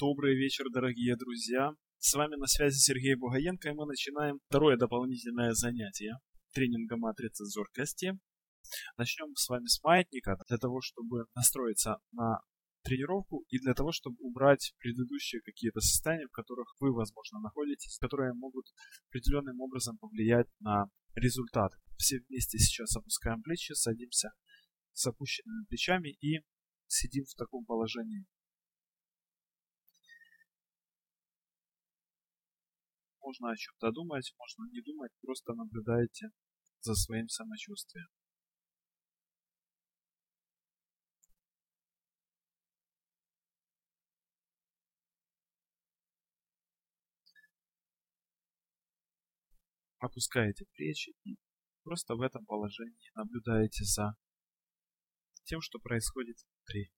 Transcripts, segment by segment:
Добрый вечер, дорогие друзья. С вами на связи Сергей Бугаенко, и мы начинаем второе дополнительное занятие тренинга матрицы зоркости. Начнем с вами с маятника, для того, чтобы настроиться на тренировку и для того, чтобы убрать предыдущие какие-то состояния, в которых вы, возможно, находитесь, которые могут определенным образом повлиять на результат. Все вместе сейчас опускаем плечи, садимся с опущенными плечами и сидим в таком положении. Можно о чем-то думать, можно не думать, просто наблюдайте за своим самочувствием. Опускаете плечи и просто в этом положении наблюдаете за тем, что происходит внутри.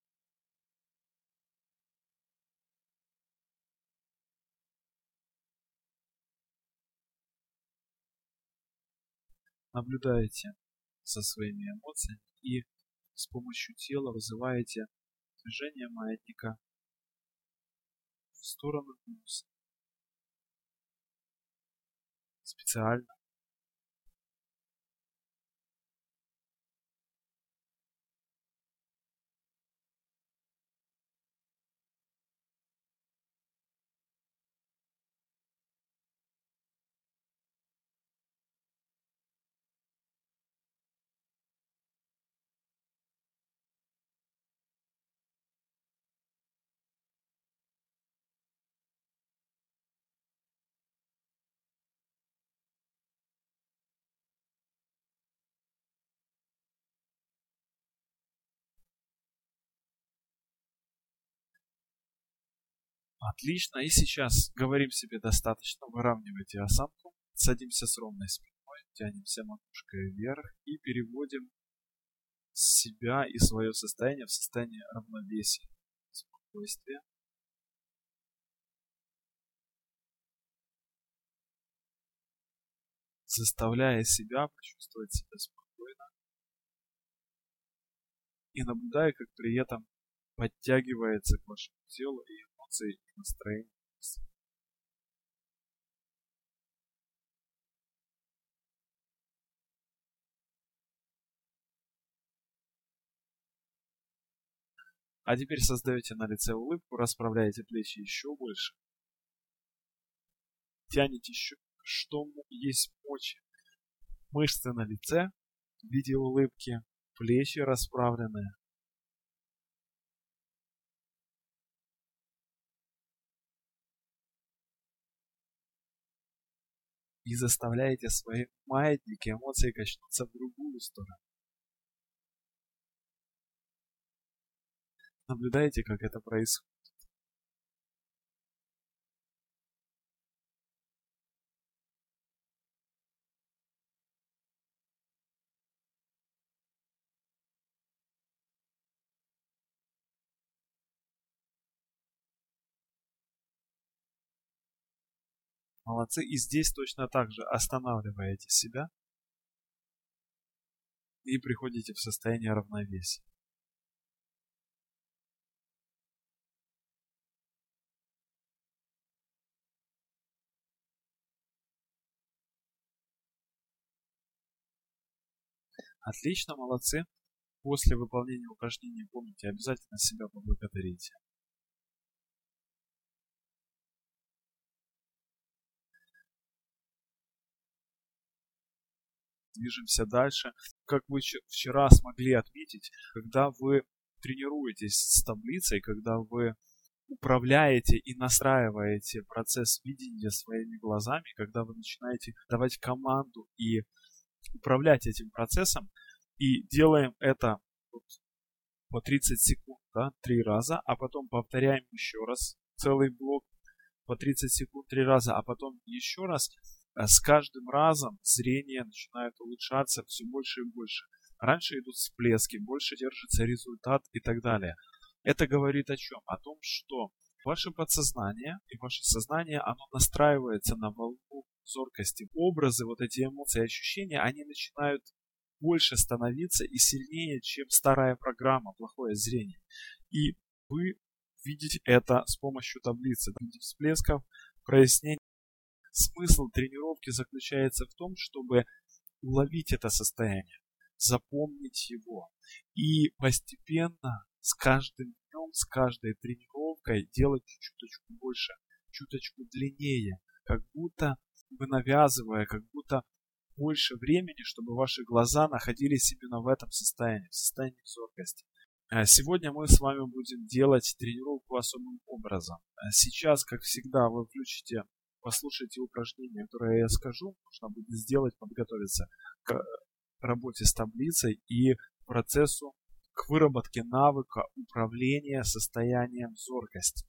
Наблюдаете за своими эмоциями и с помощью тела вызываете движение маятника в сторону минуса. Специально Отлично. И сейчас говорим себе достаточно. Выравнивайте осанку. Садимся с ровной спиной. Тянемся макушкой вверх. И переводим себя и свое состояние в состояние равновесия. Спокойствия. Заставляя себя почувствовать себя спокойно. И наблюдая, как при этом подтягивается к вашему телу и эмоции и настроения. А теперь создаете на лице улыбку, расправляете плечи еще больше. Тянете еще, что есть мочи. Мышцы на лице в виде улыбки, плечи расправленные. И заставляете свои маятники эмоции качнуться в другую сторону. Наблюдайте, как это происходит. Молодцы. И здесь точно так же останавливаете себя и приходите в состояние равновесия. Отлично, молодцы. После выполнения упражнения помните, обязательно себя поблагодарите. Движемся дальше. Как вы вчера смогли отметить, когда вы тренируетесь с таблицей, когда вы управляете и настраиваете процесс видения своими глазами, когда вы начинаете давать команду и управлять этим процессом, и делаем это вот по 30 секунд, да, три раза, а потом повторяем еще раз целый блок по 30 секунд три раза, а потом еще раз, с каждым разом зрение начинает улучшаться все больше и больше. Раньше идут всплески, больше держится результат и так далее. Это говорит о чем? О том, что ваше подсознание и ваше сознание, оно настраивается на волну зоркости. Образы, вот эти эмоции, ощущения, они начинают больше становиться и сильнее, чем старая программа, плохое зрение. И вы видеть это с помощью таблицы, всплесков, прояснений. Смысл тренировки заключается в том, чтобы уловить это состояние, запомнить его и постепенно с каждым днем, с каждой тренировкой делать чуточку больше, чуточку длиннее, как будто вы навязывая, как будто больше времени, чтобы ваши глаза находились именно в этом состоянии, в состоянии зоркости. А сегодня мы с вами будем делать тренировку особым образом. А сейчас, как всегда, вы включите, послушайте упражнение, которое я скажу. Нужно будет сделать, подготовиться к работе с таблицей и процессу к выработке навыка управления состоянием зоркости.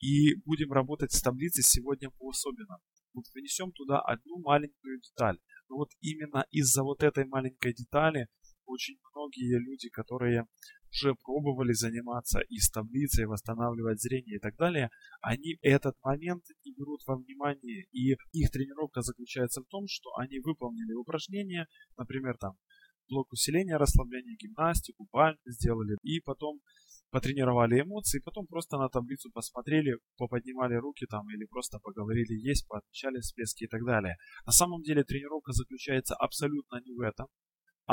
И будем работать с таблицей сегодня по особенному. Вот внесем туда одну маленькую деталь. Но вот именно из-за вот этой маленькой детали очень многие люди, которые уже пробовали заниматься и с таблицей, восстанавливать зрение и так далее, они этот момент не берут во внимание. И их тренировка заключается в том, что они выполнили упражнения, например, там блок усиления, расслабления, гимнастику, пальцы сделали, и потом потренировали эмоции, потом просто на таблицу посмотрели, поподнимали руки там или просто поговорили есть, поотмечали всплески и так далее. На самом деле тренировка заключается абсолютно не в этом.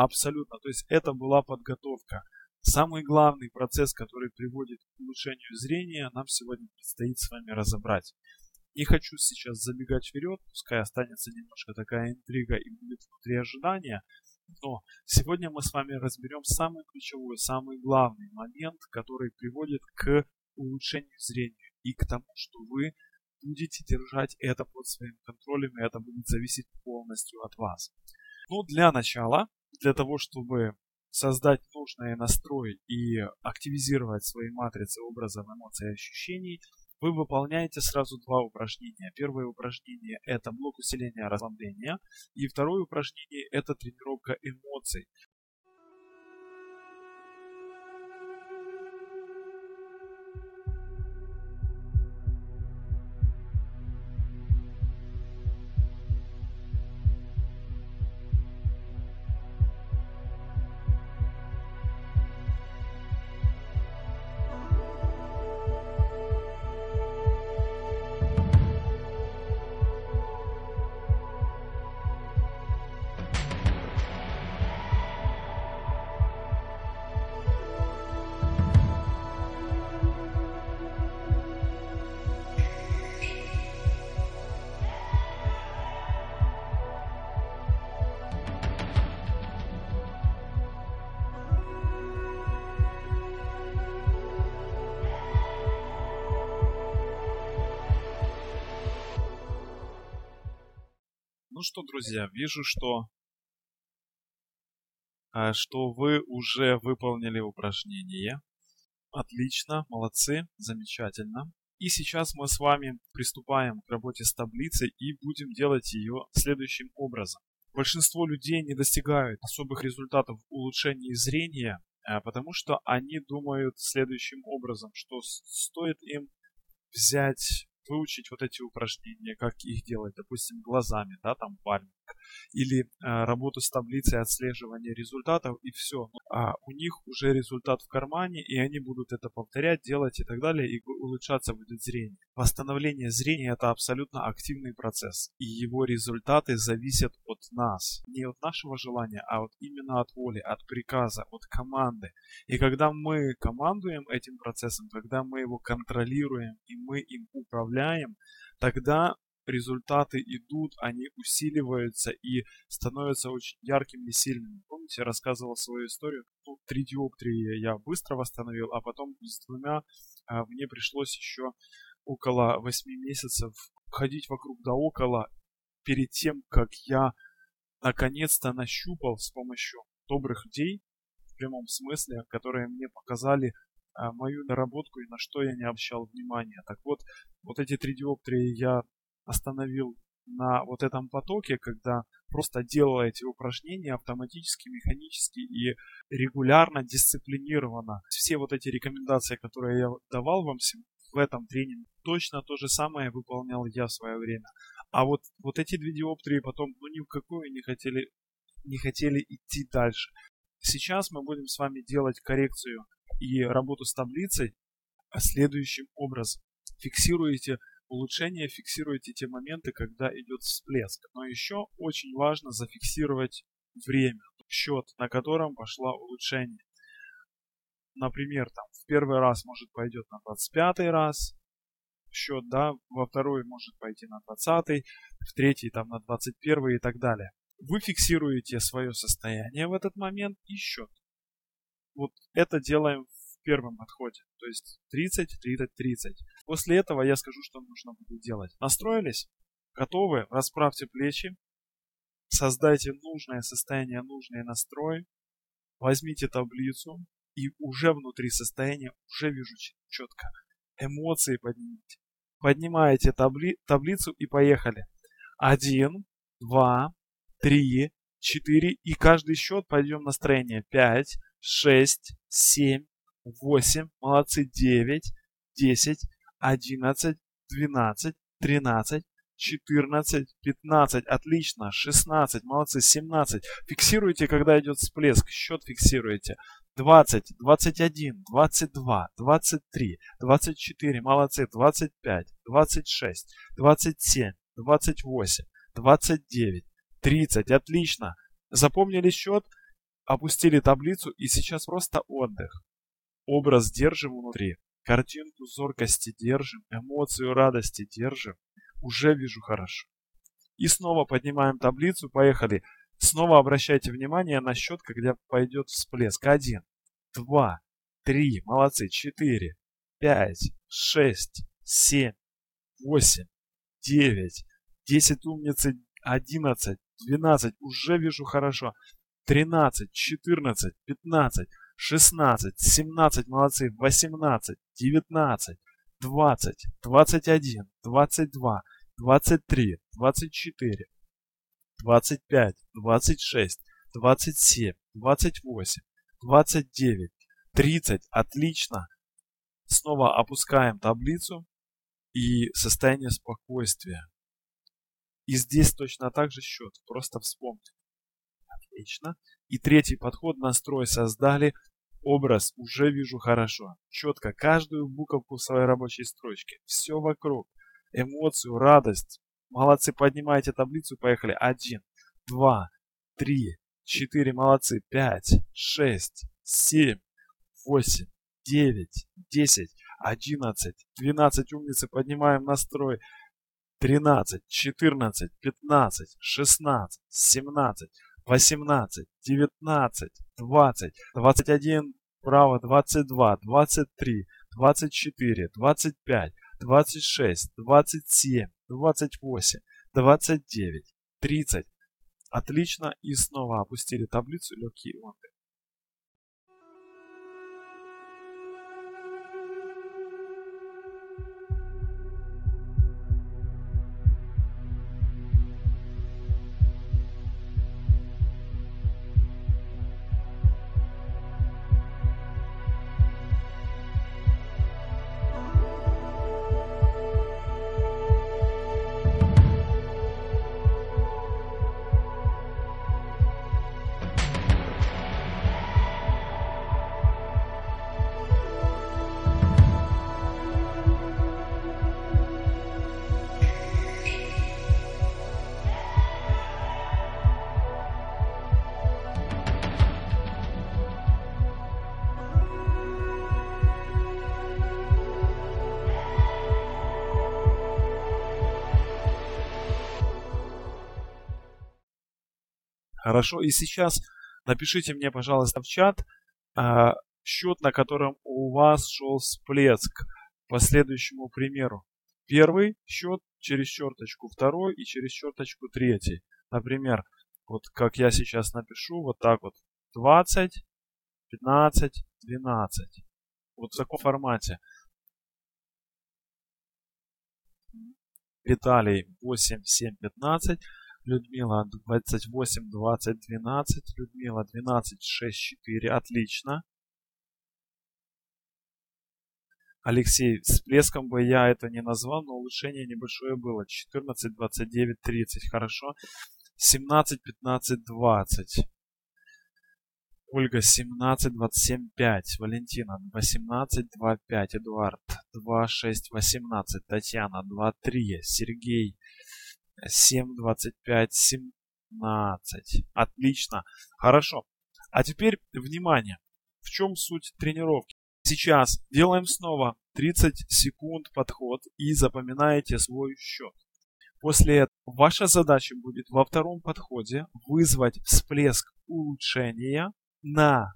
Абсолютно. То есть это была подготовка. Самый главный процесс, который приводит к улучшению зрения, нам сегодня предстоит с вами разобрать. Не хочу сейчас забегать вперед, пускай останется немножко такая интрига и будет внутри ожидания, но сегодня мы с вами разберем самый ключевой, самый главный момент, который приводит к улучшению зрения и к тому, что вы будете держать это под своим контролем, и это будет зависеть полностью от вас. Ну, для начала, для того, чтобы создать нужный настрой и активизировать свои матрицы образов, эмоций и ощущений, вы выполняете сразу два упражнения. Первое упражнение это блок усиления расслабления, и второе упражнение это тренировка эмоций. Что, друзья, вижу, что, а, что вы уже выполнили упражнение. Отлично, молодцы, замечательно. И сейчас мы с вами приступаем к работе с таблицей и будем делать ее следующим образом. Большинство людей не достигают особых результатов в улучшении зрения, а, потому что они думают следующим образом, что стоит им взять выучить вот эти упражнения, как их делать, допустим, глазами, да, там пальмик, или э, работу с таблицей отслеживания результатов, и все. А у них уже результат в кармане, и они будут это повторять, делать и так далее, и улучшаться будет зрение. Восстановление зрения это абсолютно активный процесс, и его результаты зависят от нас. Не от нашего желания, а вот именно от воли, от приказа, от команды. И когда мы командуем этим процессом, когда мы его контролируем и мы им управляем, тогда результаты идут, они усиливаются и становятся очень яркими и сильными. Помните, я рассказывал свою историю? Ну, три диоптрии я быстро восстановил, а потом с двумя а, мне пришлось еще около 8 месяцев ходить вокруг да около перед тем, как я наконец-то нащупал с помощью добрых людей, в прямом смысле, которые мне показали а, мою наработку и на что я не обращал внимания. Так вот, вот эти три диоптрии я остановил на вот этом потоке, когда просто делал эти упражнения автоматически, механически и регулярно, дисциплинированно. Все вот эти рекомендации, которые я давал вам в этом тренинге, точно то же самое выполнял я в свое время. А вот, вот эти две диоптрии потом ну, ни в какую не хотели, не хотели идти дальше. Сейчас мы будем с вами делать коррекцию и работу с таблицей. следующим образом. Фиксируете улучшение, фиксируете те моменты, когда идет всплеск. Но еще очень важно зафиксировать время, счет, на котором пошло улучшение. Например, там в первый раз может пойдет на 25 раз, счет, да, во второй может пойти на 20, в третий там на 21 и так далее. Вы фиксируете свое состояние в этот момент и счет. Вот это делаем первом подходе. То есть 30, 30, 30. После этого я скажу, что нужно будет делать. Настроились? Готовы? Расправьте плечи. Создайте нужное состояние, нужный настрой. Возьмите таблицу и уже внутри состояния уже вижу четко эмоции поднимите. Поднимаете табли таблицу и поехали. Один, два, три, четыре. И каждый счет пойдем настроение. Пять, шесть, семь, восемь. Молодцы. Девять, десять, одиннадцать, двенадцать, тринадцать, 14, 15, отлично, 16, молодцы, 17. Фиксируйте, когда идет всплеск, счет фиксируете. 20, 21, 22, 23, 24, молодцы, 25, 26, 27, 28, 29, 30, отлично. Запомнили счет, опустили таблицу и сейчас просто отдых. Образ держим внутри, картинку зоркости держим, эмоцию радости держим. Уже вижу хорошо. И снова поднимаем таблицу, поехали. Снова обращайте внимание на счет, когда пойдет всплеск. Один, два, три, молодцы, четыре, пять, шесть, семь, восемь, девять, десять умницы, одиннадцать, двенадцать, уже вижу хорошо, тринадцать, четырнадцать, пятнадцать, шестнадцать, семнадцать, молодцы, восемнадцать, девятнадцать, двадцать, двадцать один, двадцать два, двадцать три, двадцать четыре, двадцать пять, двадцать шесть, двадцать семь, двадцать восемь, 29, 30, отлично. Снова опускаем таблицу и состояние спокойствия. И здесь точно так же счет, просто вспомните. Отлично. И третий подход, настрой создали, образ уже вижу хорошо. Четко, каждую буковку в своей рабочей строчке. Все вокруг. Эмоцию, радость. Молодцы, поднимайте таблицу, поехали. Один, два, три, четыре, молодцы, пять, шесть, семь, восемь, девять, десять, одиннадцать, двенадцать, умницы, поднимаем настрой, тринадцать, четырнадцать, пятнадцать, шестнадцать, семнадцать, восемнадцать, девятнадцать, двадцать, двадцать один, право, двадцать два, двадцать три, двадцать четыре, двадцать пять, двадцать шесть, двадцать семь, двадцать восемь, двадцать девять, тридцать, Отлично. И снова опустили таблицу легкие отдых. Хорошо, и сейчас напишите мне, пожалуйста, в чат а, счет, на котором у вас шел всплеск по следующему примеру. Первый счет через черточку, второй и через черточку третий. Например, вот как я сейчас напишу, вот так вот. 20, 15, 12. Вот в таком формате. Виталий 8, 7, 15. Людмила 28, 20, 12. Людмила 12, 6, 4. Отлично. Алексей, с всплеском бы я это не назвал, но улучшение небольшое было. 14, 29, 30. Хорошо. 17, 15, 20. Ольга 17, 27, 5. Валентина 18, 2, 5. Эдуард 2, 6, 18. Татьяна 2, 3. Сергей 7, 25, 17. Отлично. Хорошо. А теперь, внимание. В чем суть тренировки? Сейчас делаем снова 30 секунд подход и запоминаете свой счет. После этого ваша задача будет во втором подходе вызвать всплеск улучшения на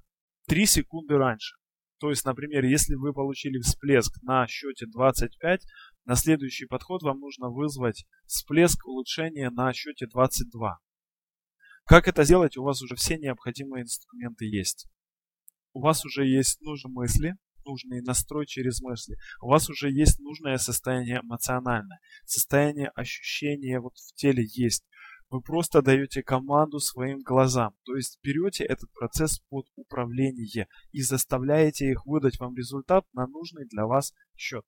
3 секунды раньше. То есть, например, если вы получили всплеск на счете 25, на следующий подход вам нужно вызвать всплеск улучшения на счете 22. Как это сделать? У вас уже все необходимые инструменты есть. У вас уже есть нужные мысли, нужный настрой через мысли. У вас уже есть нужное состояние эмоциональное. Состояние ощущения вот в теле есть. Вы просто даете команду своим глазам. То есть берете этот процесс под управление и заставляете их выдать вам результат на нужный для вас счет.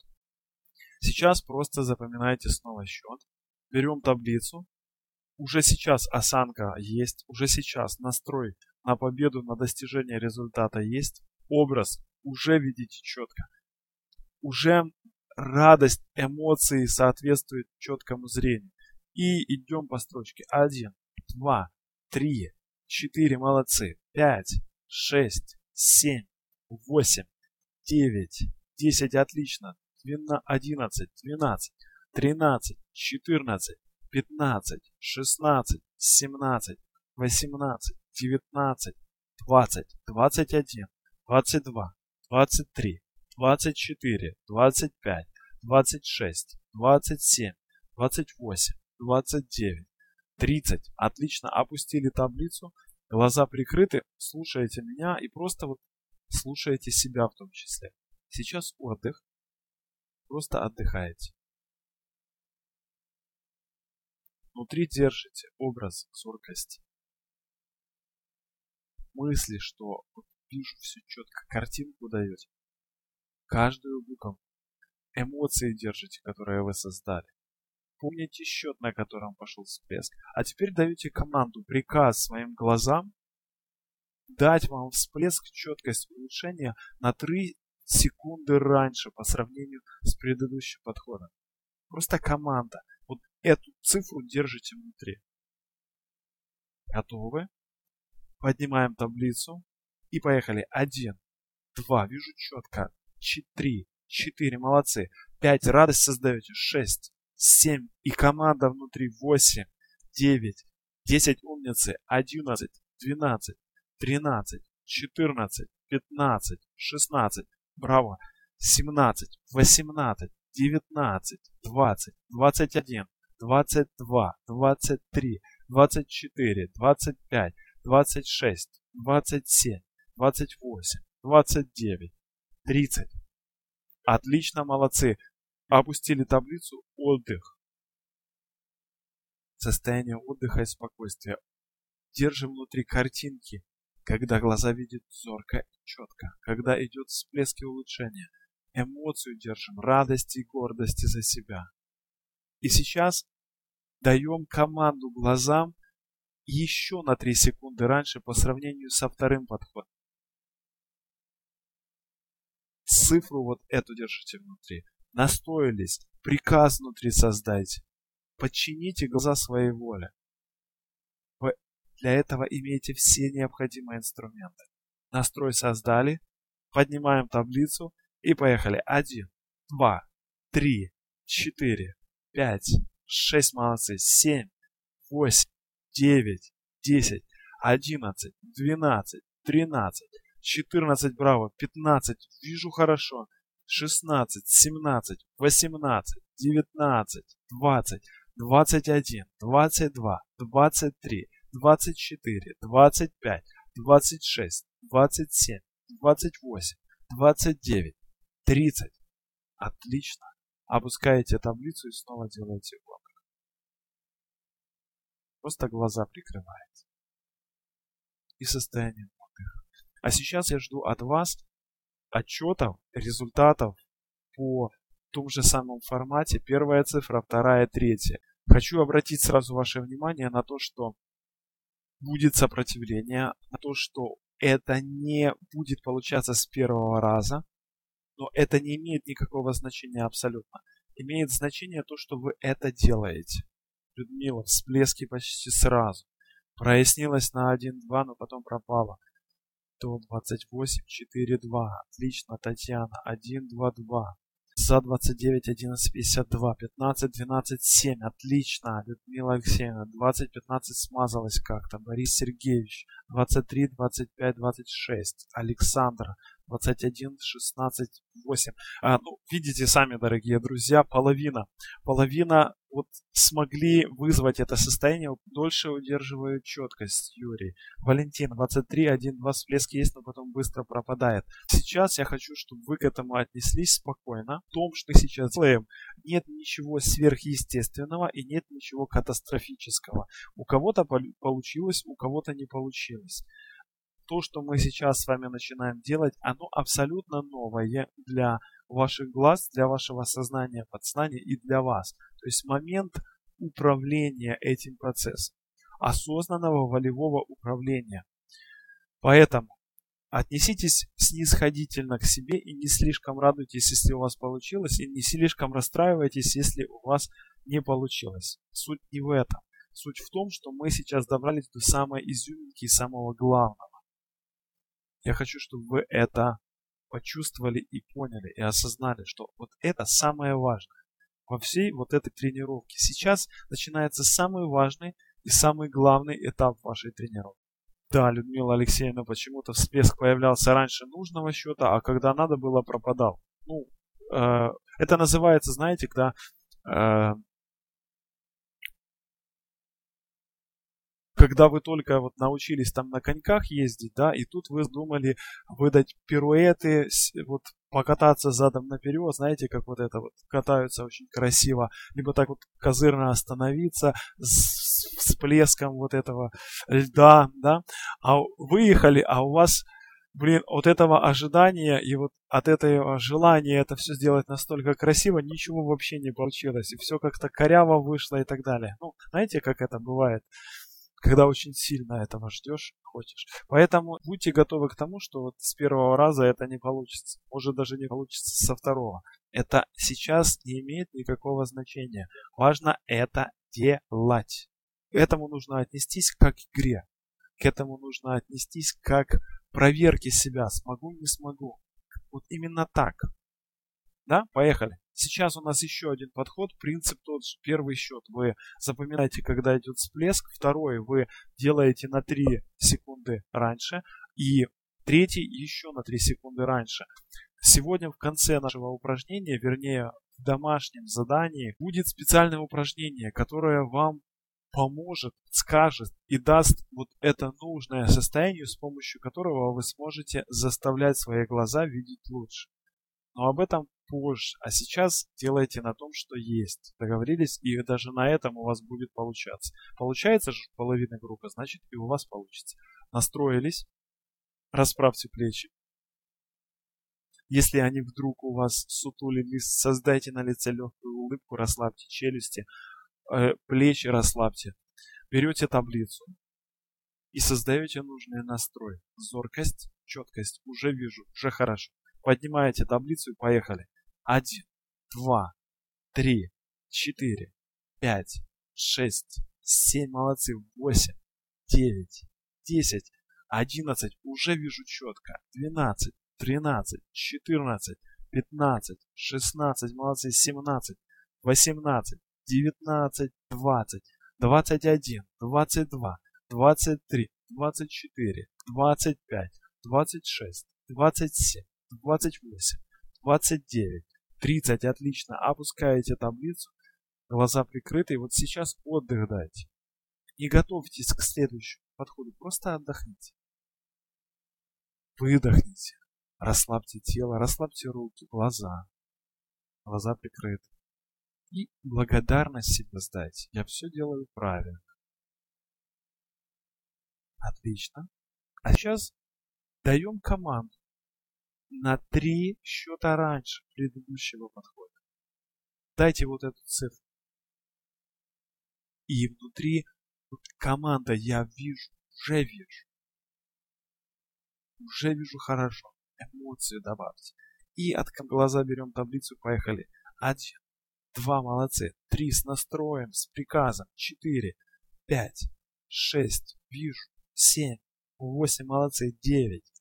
Сейчас просто запоминайте снова счет. Берем таблицу. Уже сейчас осанка есть. Уже сейчас настрой на победу, на достижение результата есть. Образ уже видите четко. Уже радость, эмоции соответствуют четкому зрению. И идем по строчке. Один, два, три, четыре, молодцы. Пять, шесть, семь, восемь, девять, десять, отлично. Одиннадцать, двенадцать, тринадцать, четырнадцать, пятнадцать, шестнадцать, семнадцать, восемнадцать, девятнадцать, двадцать, двадцать один, двадцать два, 23, 24, 25, 26, 27, 28, 29, 30. Отлично, опустили таблицу, глаза прикрыты, слушаете меня и просто вот слушаете себя в том числе. Сейчас отдых, просто отдыхаете. Внутри держите образ зоркости. Мысли, что вижу все четко, картинку даете. Каждую букву. Эмоции держите, которые вы создали. Помните счет, на котором пошел всплеск. А теперь даете команду, приказ своим глазам дать вам всплеск, четкость, улучшения на 3 секунды раньше по сравнению с предыдущим подходом. Просто команда. Вот эту цифру держите внутри. Готовы? Поднимаем таблицу. И поехали. Один, два, вижу четко. Три, четыре, молодцы. Пять, радость создаете. Шесть, семь. И команда внутри. Восемь, девять, десять, умницы. Одиннадцать, двенадцать, тринадцать, четырнадцать, пятнадцать, шестнадцать. Браво. Семнадцать, восемнадцать, девятнадцать, двадцать, двадцать один, двадцать два, двадцать три, двадцать четыре, двадцать пять, двадцать шесть, двадцать семь, 28, 29, 30. Отлично, молодцы. Опустили таблицу отдых. Состояние отдыха и спокойствия. Держим внутри картинки, когда глаза видят зорко и четко, когда идет всплески улучшения. Эмоцию держим, радости и гордости за себя. И сейчас даем команду глазам еще на 3 секунды раньше по сравнению со вторым подходом цифру вот эту держите внутри. Настроились, приказ внутри создайте. Подчините глаза своей воле. Для этого имеете все необходимые инструменты. Настрой создали, поднимаем таблицу и поехали. Один, два, три, четыре, пять, шесть, молодцы, семь, восемь, девять, десять, одиннадцать, двенадцать, тринадцать, 14, браво, 15, вижу хорошо, 16, 17, 18, 19, 20, 21, 22, 23, 24, 25, 26, 27, 28, 29, 30. Отлично. Опускаете таблицу и снова делаете блок. Просто глаза прикрываете. И состояние а сейчас я жду от вас отчетов, результатов по том же самом формате. Первая цифра, вторая, третья. Хочу обратить сразу ваше внимание на то, что будет сопротивление, на то, что это не будет получаться с первого раза, но это не имеет никакого значения абсолютно. Имеет значение то, что вы это делаете. Людмила, всплески почти сразу. Прояснилось на 1-2, но потом пропало. То 28, 4, 2. Отлично, Татьяна. 1, 2, 2. За 29, 11, 52. 15, 12, 7. Отлично. Людмила Алексеевна. 20, 15 смазалась как-то. Борис Сергеевич. 23, 25, 26. Александра. 21, 16, 8. А, ну, видите сами, дорогие друзья, половина. Половина вот смогли вызвать это состояние, дольше удерживают четкость, Юрий. Валентин, 23, 1, 2 всплески есть, но потом быстро пропадает. Сейчас я хочу, чтобы вы к этому отнеслись спокойно. В том, что мы сейчас делаем, нет ничего сверхъестественного и нет ничего катастрофического. У кого-то получилось, у кого-то не получилось то, что мы сейчас с вами начинаем делать, оно абсолютно новое для ваших глаз, для вашего сознания, подсознания и для вас. То есть момент управления этим процессом, осознанного волевого управления. Поэтому отнеситесь снисходительно к себе и не слишком радуйтесь, если у вас получилось, и не слишком расстраивайтесь, если у вас не получилось. Суть не в этом. Суть в том, что мы сейчас добрались до самой изюминки и самого главного. Я хочу, чтобы вы это почувствовали и поняли, и осознали, что вот это самое важное во всей вот этой тренировке. Сейчас начинается самый важный и самый главный этап вашей тренировки. Да, Людмила Алексеевна, почему-то всплеск появлялся раньше нужного счета, а когда надо было, пропадал. Ну, э, это называется, знаете, когда э, когда вы только вот научились там на коньках ездить, да, и тут вы думали выдать пируэты, вот покататься задом наперед, знаете, как вот это вот катаются очень красиво, либо так вот козырно остановиться с всплеском вот этого льда, да, а выехали, а у вас блин, от этого ожидания и вот от этого желания это все сделать настолько красиво, ничего вообще не получилось. И все как-то коряво вышло и так далее. Ну, знаете, как это бывает? Когда очень сильно этого ждешь, хочешь. Поэтому будьте готовы к тому, что вот с первого раза это не получится. Может даже не получится со второго. Это сейчас не имеет никакого значения. Важно это делать. К этому нужно отнестись как к игре. К этому нужно отнестись как к проверке себя. Смогу, не смогу. Вот именно так. Да, поехали. Сейчас у нас еще один подход, принцип тот же. Первый счет вы запоминаете, когда идет всплеск, второй вы делаете на 3 секунды раньше, и третий еще на 3 секунды раньше. Сегодня в конце нашего упражнения, вернее в домашнем задании, будет специальное упражнение, которое вам поможет, скажет и даст вот это нужное состояние, с помощью которого вы сможете заставлять свои глаза видеть лучше. Но об этом позже. А сейчас делайте на том, что есть. Договорились, и даже на этом у вас будет получаться. Получается же половина группы, значит и у вас получится. Настроились. Расправьте плечи. Если они вдруг у вас сутулились, создайте на лице легкую улыбку, расслабьте челюсти, э, плечи расслабьте. Берете таблицу и создаете нужный настрой. Зоркость, четкость, уже вижу, уже хорошо. Поднимаете таблицу и поехали. 1, 2, 3, 4, 5, 6, 7, молодцы, 8, 9, 10, 11, уже вижу четко, 12, 13, 14, 15, 16, молодцы, семнадцать восемнадцать девятнадцать двадцать двадцать один двадцать два двадцать три двадцать четыре двадцать пять двадцать шесть двадцать семь двадцать восемь двадцать девять 30, отлично. Опускаете таблицу, глаза прикрыты. И вот сейчас отдых дайте. Не готовьтесь к следующему подходу, просто отдохните. Выдохните. Расслабьте тело, расслабьте руки, глаза. Глаза прикрыты. И благодарность себе сдайте. Я все делаю правильно. Отлично. А сейчас даем команду на три счета раньше предыдущего подхода. Дайте вот эту цифру. И внутри вот команда я вижу, уже вижу. Уже вижу хорошо. Эмоцию добавьте. И от глаза берем таблицу, поехали. Один, два, молодцы. Три с настроем, с приказом. Четыре, пять, шесть, вижу. Семь, восемь, молодцы. Девять,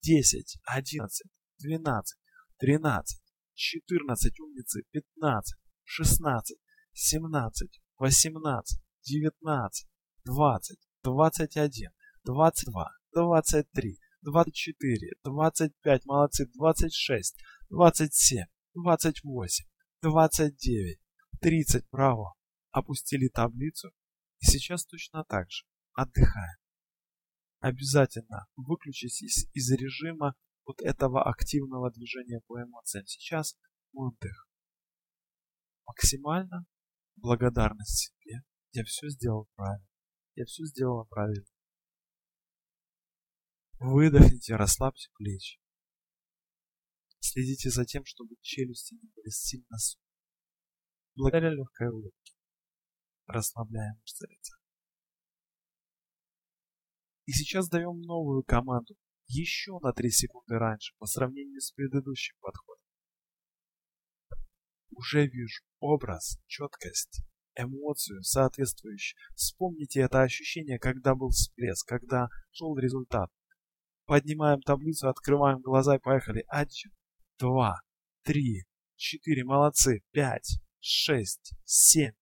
десять, одиннадцать, двенадцать, тринадцать, четырнадцать, умницы. Пятнадцать, шестнадцать, семнадцать, восемнадцать, девятнадцать, двадцать, двадцать один, двадцать два, двадцать три, двадцать четыре, двадцать пять, молодцы, двадцать шесть, двадцать семь, двадцать восемь, двадцать девять, тридцать, браво. Опустили таблицу и сейчас точно так же отдыхаем. Обязательно выключитесь из режима вот этого активного движения по эмоциям. Сейчас отдых. Максимально благодарность себе. Я все сделал правильно. Я все сделала правильно. Выдохните, расслабьте плечи. Следите за тем, чтобы челюсти не были сильно сухи. Благодаря легкой улыбке расслабляем мышцы лица. И сейчас даем новую команду еще на 3 секунды раньше по сравнению с предыдущим подходом. Уже вижу образ, четкость, эмоцию соответствующую. Вспомните это ощущение, когда был всплеск, когда шел результат. Поднимаем таблицу, открываем глаза и поехали. Один, два, три, четыре, молодцы. Пять, шесть, семь,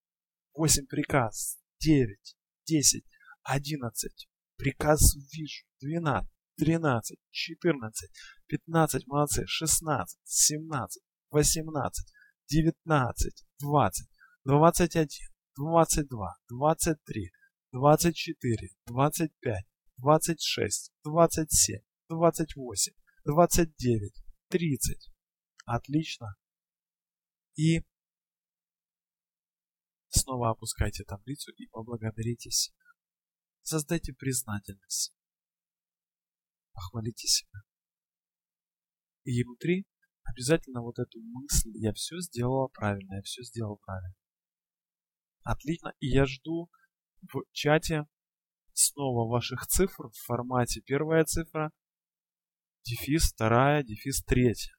восемь приказ, девять, десять, одиннадцать. Приказ вижу. Двенадцать, тринадцать, четырнадцать, пятнадцать, молодцы. Двадцать, три, двадцать четыре, двадцать пять, двадцать шесть, двадцать семь, двадцать восемь, двадцать девять, тридцать. Отлично. И снова опускайте таблицу и поблагодарите себя. Создайте признательность. Похвалите себя. И внутри обязательно вот эту мысль «я все сделала правильно, я все сделал правильно». Отлично. И я жду в чате снова ваших цифр в формате первая цифра, дефис вторая, дефис третья.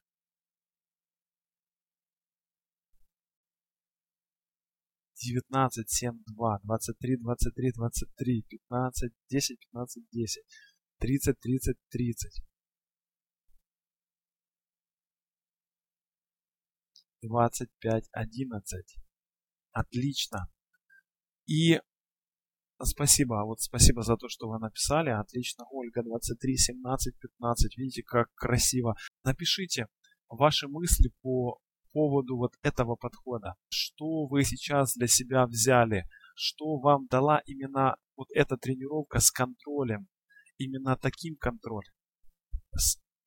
девятнадцать, семь, два, двадцать три, двадцать три, двадцать три, пятнадцать, десять, пятнадцать, десять, тридцать, тридцать, тридцать. Двадцать пять, одиннадцать. Отлично. И спасибо, вот спасибо за то, что вы написали. Отлично, Ольга, 23, 17, 15. Видите, как красиво. Напишите ваши мысли по поводу вот этого подхода. Что вы сейчас для себя взяли? Что вам дала именно вот эта тренировка с контролем? Именно таким контролем.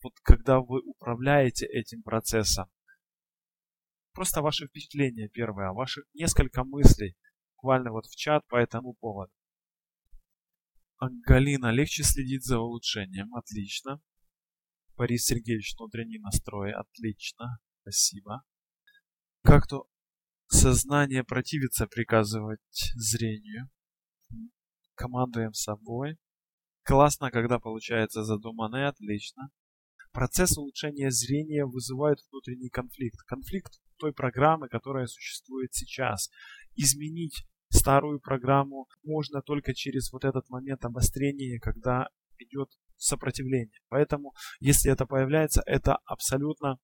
Вот когда вы управляете этим процессом. Просто ваши впечатления первое, ваши несколько мыслей буквально вот в чат по этому поводу. Галина, легче следить за улучшением. Отлично. Борис Сергеевич, внутренний настрой. Отлично. Спасибо. Как-то сознание противится приказывать зрению. Командуем собой. Классно, когда получается задуманное. Отлично. Процесс улучшения зрения вызывает внутренний конфликт. Конфликт той программы, которая существует сейчас. Изменить старую программу можно только через вот этот момент обострения, когда идет сопротивление. Поэтому, если это появляется, это абсолютно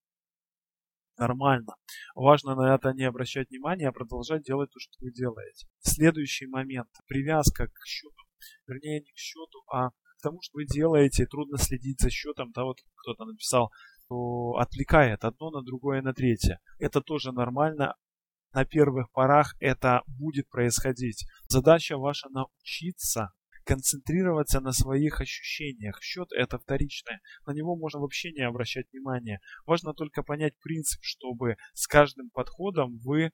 нормально. Важно на это не обращать внимания, а продолжать делать то, что вы делаете. Следующий момент. Привязка к счету. Вернее, не к счету, а к тому, что вы делаете. Трудно следить за счетом. Вот кто-то написал, что отвлекает одно на другое на третье. Это тоже нормально на первых порах это будет происходить. Задача ваша научиться концентрироваться на своих ощущениях. Счет это вторичное. На него можно вообще не обращать внимания. Важно только понять принцип, чтобы с каждым подходом вы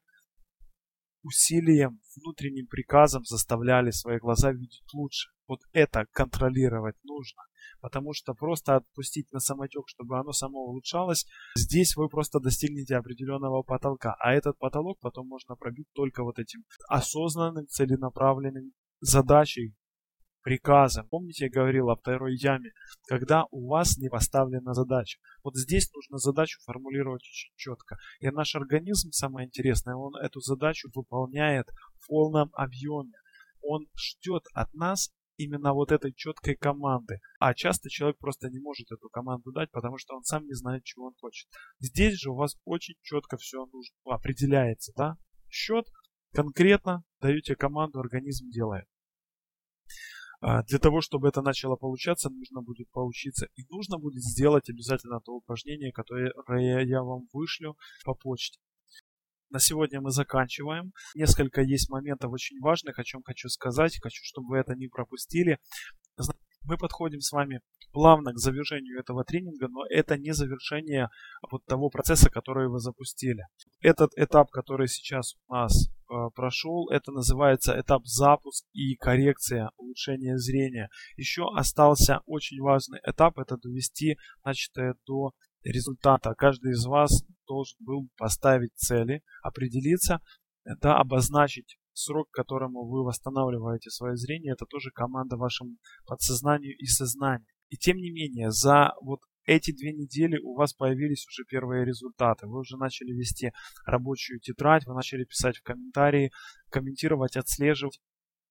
усилием, внутренним приказом заставляли свои глаза видеть лучше. Вот это контролировать нужно. Потому что просто отпустить на самотек, чтобы оно само улучшалось, здесь вы просто достигнете определенного потолка. А этот потолок потом можно пробить только вот этим осознанным, целенаправленным задачей, приказы. Помните, я говорил о второй яме, когда у вас не поставлена задача. Вот здесь нужно задачу формулировать очень четко. И наш организм, самое интересное, он эту задачу выполняет в полном объеме. Он ждет от нас именно вот этой четкой команды. А часто человек просто не может эту команду дать, потому что он сам не знает, чего он хочет. Здесь же у вас очень четко все нужно, определяется, да? Счет конкретно даете команду, организм делает. А, для того, чтобы это начало получаться, нужно будет поучиться и нужно будет сделать обязательно то упражнение, которое я вам вышлю по почте. На сегодня мы заканчиваем. Несколько есть моментов очень важных, о чем хочу сказать. Хочу, чтобы вы это не пропустили. Мы подходим с вами плавно к завершению этого тренинга, но это не завершение вот того процесса, который вы запустили. Этот этап, который сейчас у нас э, прошел, это называется этап запуск и коррекция, улучшения зрения. Еще остался очень важный этап, это довести начатое до результата. Каждый из вас должен был поставить цели, определиться, да, обозначить срок, к которому вы восстанавливаете свое зрение, это тоже команда вашему подсознанию и сознанию. И тем не менее, за вот эти две недели у вас появились уже первые результаты. Вы уже начали вести рабочую тетрадь, вы начали писать в комментарии, комментировать, отслеживать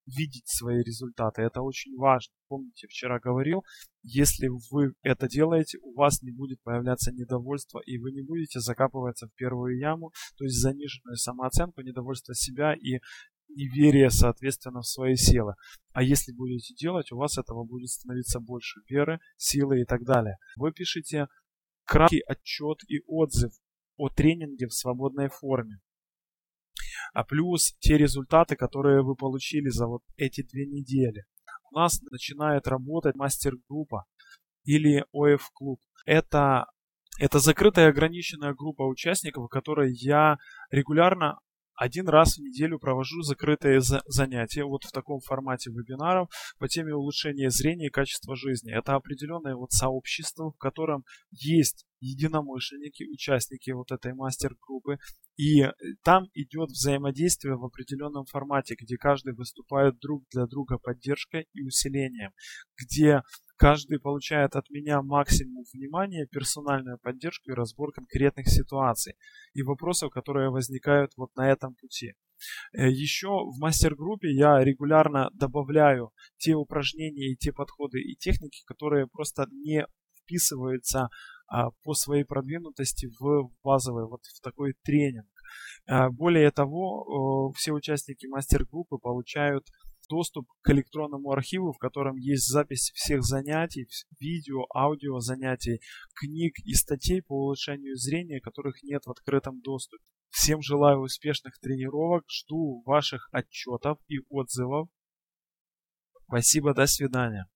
видеть свои результаты. Это очень важно. Помните, вчера говорил, если вы это делаете, у вас не будет появляться недовольство, и вы не будете закапываться в первую яму, то есть заниженную самооценку, недовольство себя и неверие, соответственно, в свои силы. А если будете делать, у вас этого будет становиться больше веры, силы и так далее. Вы пишете краткий отчет и отзыв о тренинге в свободной форме а плюс те результаты, которые вы получили за вот эти две недели. У нас начинает работать мастер-группа или ОФ-клуб. Это, это закрытая ограниченная группа участников, в которой я регулярно один раз в неделю провожу закрытые занятия вот в таком формате вебинаров по теме улучшения зрения и качества жизни. Это определенное вот сообщество, в котором есть единомышленники, участники вот этой мастер-группы. И там идет взаимодействие в определенном формате, где каждый выступает друг для друга поддержкой и усилением, где каждый получает от меня максимум внимания, персональную поддержку и разбор конкретных ситуаций и вопросов, которые возникают вот на этом пути. Э, Еще в мастер-группе я регулярно добавляю те упражнения и те подходы и техники, которые просто не вписываются по своей продвинутости в базовый, вот в такой тренинг. А, более того, все участники мастер-группы получают доступ к электронному архиву, в котором есть запись всех занятий, видео, аудио занятий, книг и статей по улучшению зрения, которых нет в открытом доступе. Всем желаю успешных тренировок, жду ваших отчетов и отзывов. Спасибо, до свидания.